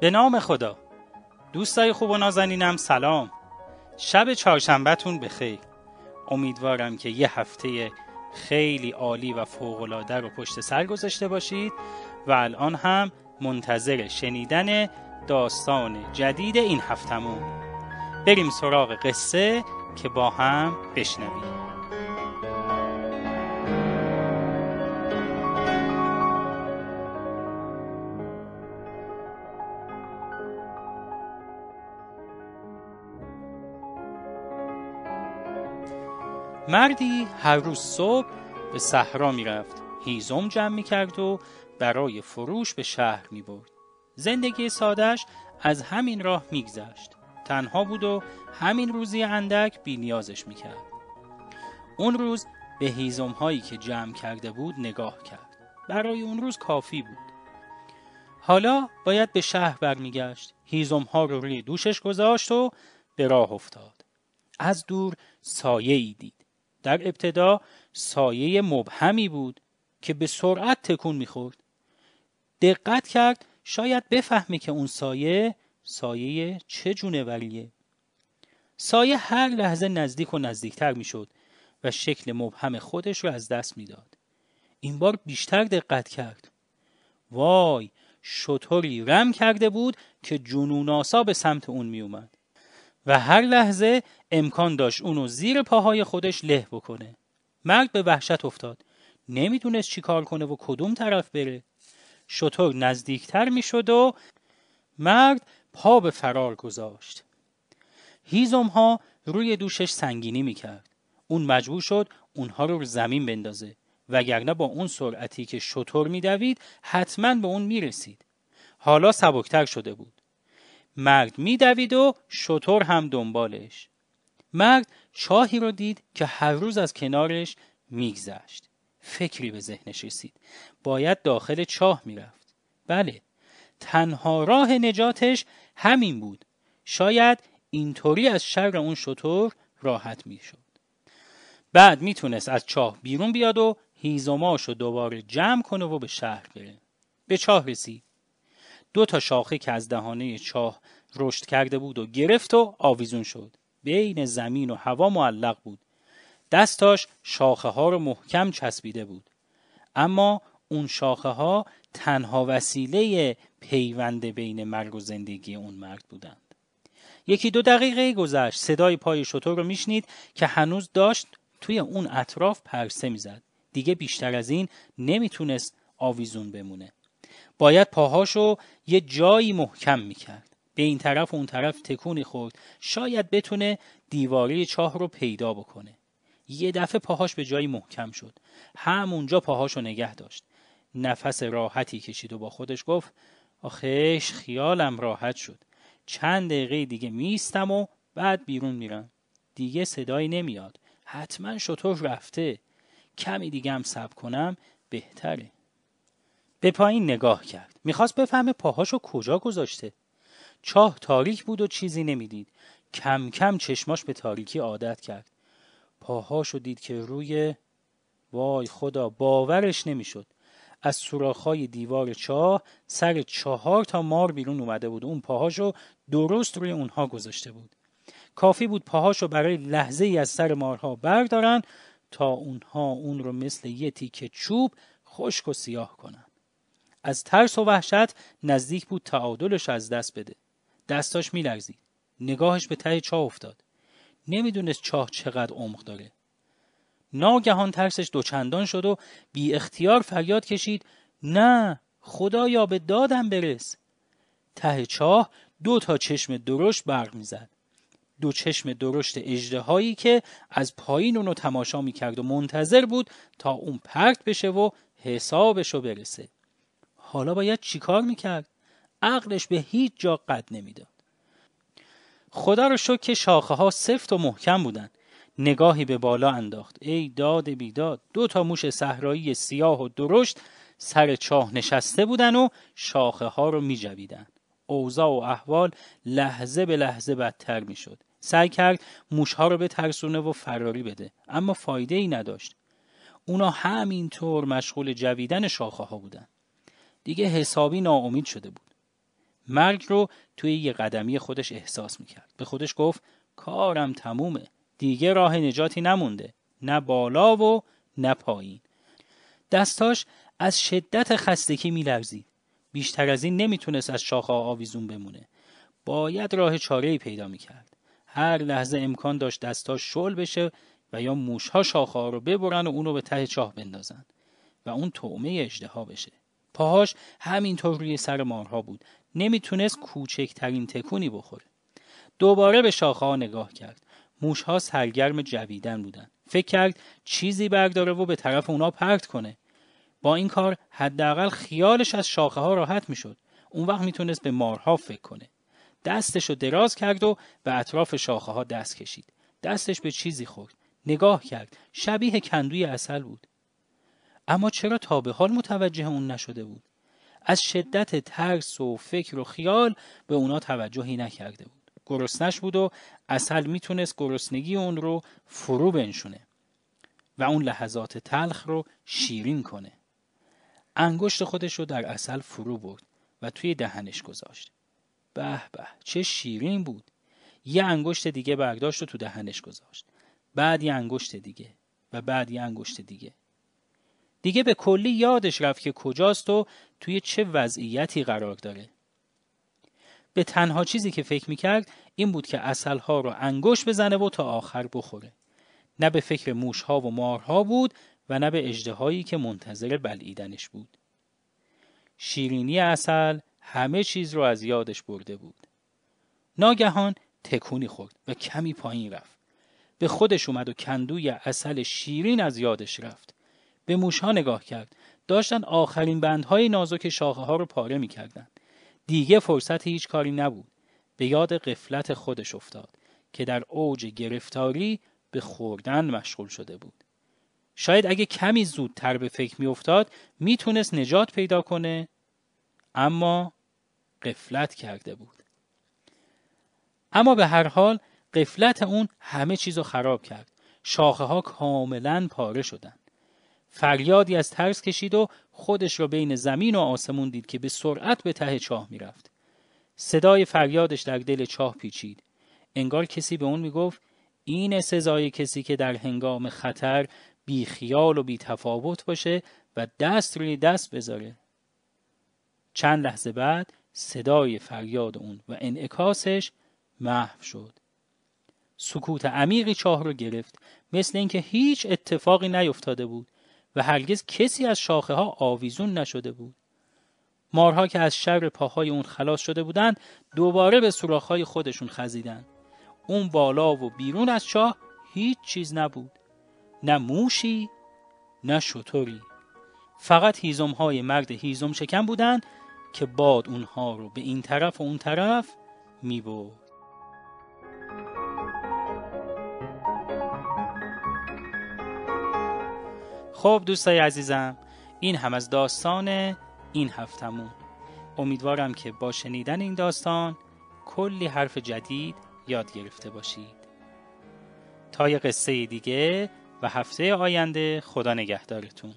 به نام خدا. دوستای خوب و نازنینم سلام. شب چهارشنبهتون بخیر. امیدوارم که یه هفته خیلی عالی و فوقالعاده رو پشت سر گذاشته باشید و الان هم منتظر شنیدن داستان جدید این هفتمون بریم سراغ قصه که با هم بشنویم. مردی هر روز صبح به صحرا می‌رفت هیزم جمع می کرد و برای فروش به شهر می برد. زندگی سادش از همین راه میگذشت. تنها بود و همین روزی اندک بی نیازش می کرد. اون روز به هیزم هایی که جمع کرده بود نگاه کرد. برای اون روز کافی بود. حالا باید به شهر برمیگشت. هیزم ها رو روی دوشش گذاشت و به راه افتاد. از دور سایه ای دید. در ابتدا سایه مبهمی بود که به سرعت تکون می‌خورد. دقت کرد شاید بفهمی که اون سایه سایه چه جونوریه. سایه هر لحظه نزدیک و نزدیکتر می‌شد و شکل مبهم خودش رو از دست می‌داد. این بار بیشتر دقت کرد. وای شطوری رم کرده بود که جنوناسا به سمت اون میومد. و هر لحظه امکان داشت اونو زیر پاهای خودش له بکنه. مرد به وحشت افتاد. نمی‌دونست چی کار کنه و کدوم طرف بره. شطور نزدیکتر می‌شد و مرد پا به فرار گذاشت. هیزم ها روی دوشش سنگینی می‌کرد. اون مجبور شد اونها رو زمین بندازه. وگرنه با اون سرعتی که شطور میدوید حتما به اون می‌رسید. حالا سبکتر شده بود. مرد میدوید و شطور هم دنبالش. مرد چاهی رو دید که هر روز از کنارش میگذشت. فکری به ذهنش رسید. باید داخل چاه می‌رفت. بله تنها راه نجاتش همین بود. شاید اینطوری از شر اون شطور راحت می‌شد. بعد می‌تونست از چاه بیرون بیاد و هیزماش رو دوباره جمع کنه و به شهر بره. به چاه رسید. دو تا شاخه که از دهانه چاه رشد کرده بود و گرفت و آویزون شد. بین زمین و هوا معلق بود. دستاش شاخه ها رو محکم چسبیده بود. اما اون شاخه ها تنها وسیله پیوند بین مرگ و زندگی اون مرد بودند. یکی دو دقیقه گذشت. صدای پای شطور رو میشنید که هنوز داشت توی اون اطراف پرسه می‌زد. دیگه بیشتر از این نمی‌تونست آویزون بمونه. باید پاهاشو یه جایی محکم می‌کرد. به این طرف و اون طرف تکونی خورد. شاید بتونه دیواره چاه رو پیدا بکنه. یه دفعه پاهاش به جایی محکم شد. همونجا پاهاشو نگه داشت. نفس راحتی کشید و با خودش گفت آخش خیالم راحت شد. چند دقیقه دیگه میستم و بعد بیرون میرم. دیگه صدایی نمیاد. حتما شطور رفته. کمی دیگه هم سب کنم بهتره. به پایین نگاه کرد. می‌خواست بفهمه پاهاشو کجا گذاشته. چاه تاریک بود و چیزی نمی‌دید. کم کم چشماش به تاریکی عادت کرد. پاهاشو دید که روی وای خدا باورش نمی‌شد. از سوراخ‌های دیوار چاه سر چهار تا مار بیرون اومده بود. اون پاهاشو درست روی اونها گذاشته بود. کافی بود پاهاشو برای لحظه ای از سر مارها بردارن تا اونها اون رو مثل یه تیکه چوب خشک و سیاه کنن. از ترس و وحشت نزدیک بود تعادلش از دست بده. دستاش میلرزید. نگاهش به ته چاه افتاد. نمی‌دونست چاه چقدر عمق داره. ناگهان ترسش دوچندان شد و بی اختیار فریاد کشید نه خدایا به دادم برس. ته چاه دو تا چشم درشت برق می‌زد. دو چشم درشت اجده که از پایین اونو تماشا می‌کرد و منتظر بود تا اون پرت بشه و حسابشو برسه. حالا باید چیکار می‌کرد عقلش به هیچ جا قد نمی‌داد خدا رو شکر که شاخه ها سفت و محکم بودند نگاهی به بالا انداخت ای داد بیداد دو تا موش صحرایی سیاه و درشت سر چاه نشسته بودن و شاخه ها رو می جویدن. اوضاع و احوال لحظه به لحظه بدتر می شد. سعی کرد موشها رو به ترسونه و فراری بده اما فایده ای نداشت. اونا همینطور مشغول جویدن شاخه ها بودن. دیگه حسابی ناامید شده بود. مرگ رو توی یه قدمی خودش احساس می‌کرد. به خودش گفت کارم تمومه. دیگه راه نجاتی نمونده. نه بالا و نه پایین. دستاش از شدت خستگی میلرزید. بیشتر از این نمی‌تونست از شاخه آویزون بمونه. باید راه چاره پیدا می‌کرد. هر لحظه امکان داشت دستاش شل بشه و یا موشها شاخه رو ببرن و اونو به ته چاه بندازن و اون تومه اجدها بشه. پاهاش همینطور روی سر مارها بود. نمی‌تونست کوچکترین تکونی بخوره. دوباره به شاخه ها نگاه کرد. موشها سرگرم جویدن بودن. فکر کرد چیزی برداره و به طرف اونا پرت کنه. با این کار حداقل خیالش از شاخه ها راحت می‌شد. اون وقت می‌تونست به مارها فکر کنه. دستش رو دراز کرد و به اطراف شاخه ها دست کشید. دستش به چیزی خورد. نگاه کرد. شبیه کندوی اصل بود. اما چرا تا به حال متوجه اون نشده بود؟ از شدت ترس و فکر و خیال به اونا توجهی نکرده بود. گرسنش بود و اصل می‌تونست گرسنگی اون رو فرو بنشونه و اون لحظات تلخ رو شیرین کنه. انگشت خودش رو در اصل فرو برد و توی دهنش گذاشت. به به چه شیرین بود. یه انگشت دیگه برداشت و تو دهنش گذاشت. بعد یه انگشت دیگه و بعد یه انگشت دیگه. دیگه به کلی یادش رفت که کجاست و توی چه وضعیتی قرار داره. به تنها چیزی که فکر می‌کرد این بود که اصلها رو انگشت بزنه و تا آخر بخوره. نه به فکر موشها و مارها بود و نه به اجدهایی که منتظر بلعیدنش بود. شیرینی اصل همه چیز رو از یادش برده بود. ناگهان تکونی خورد و کمی پایین رفت. به خودش اومد و کندوی اصل شیرین از یادش رفت. به موشها نگاه کرد. داشتن آخرین بندهای نازک شاخه ها رو پاره می‌کردن دیگه فرصت هیچ کاری نبود. به یاد قفلت خودش افتاد که در اوج گرفتاری به خوردن مشغول شده بود. شاید اگه کمی زودتر به فکر میافتاد می‌تونست نجات پیدا کنه اما قفلت کرده بود. اما به هر حال قفلت اون همه چیز رو خراب کرد. شاخه ها کاملا پاره شدن. فریادی از ترس کشید و خودش را بین زمین و آسمون دید که به سرعت به ته چاه می‌رفت. صدای فریادش در دل چاه پیچید. انگار کسی به اون می‌گفت این سزای کسی که در هنگام خطر بی خیال و بی تفاوت باشه و دست روی دست بذاره. چند لحظه بعد صدای فریاد اون و انعکاسش محو شد. سکوت عمیقی چاه رو گرفت. مثل اینکه هیچ اتفاقی نیفتاده بود. و هرگز کسی از شاخه ها آویزون نشده بود. مارها که از شر پاهای اون خلاص شده بودند دوباره به سوراخ‌های خودشون خزیدن اون بالا و بیرون از چاه هیچ چیز نبود. نه موشی نه شطوری فقط هیزم های مرد هیزم شکن بودند که باد اونها رو به این طرف و اون طرف می برد. خب دوستای عزیزم این هم از داستان این هفتمون امیدوارم که با شنیدن این داستان کلی حرف جدید یاد گرفته باشید. تا یه قصه دیگه و هفته آینده خدا نگهدارتون.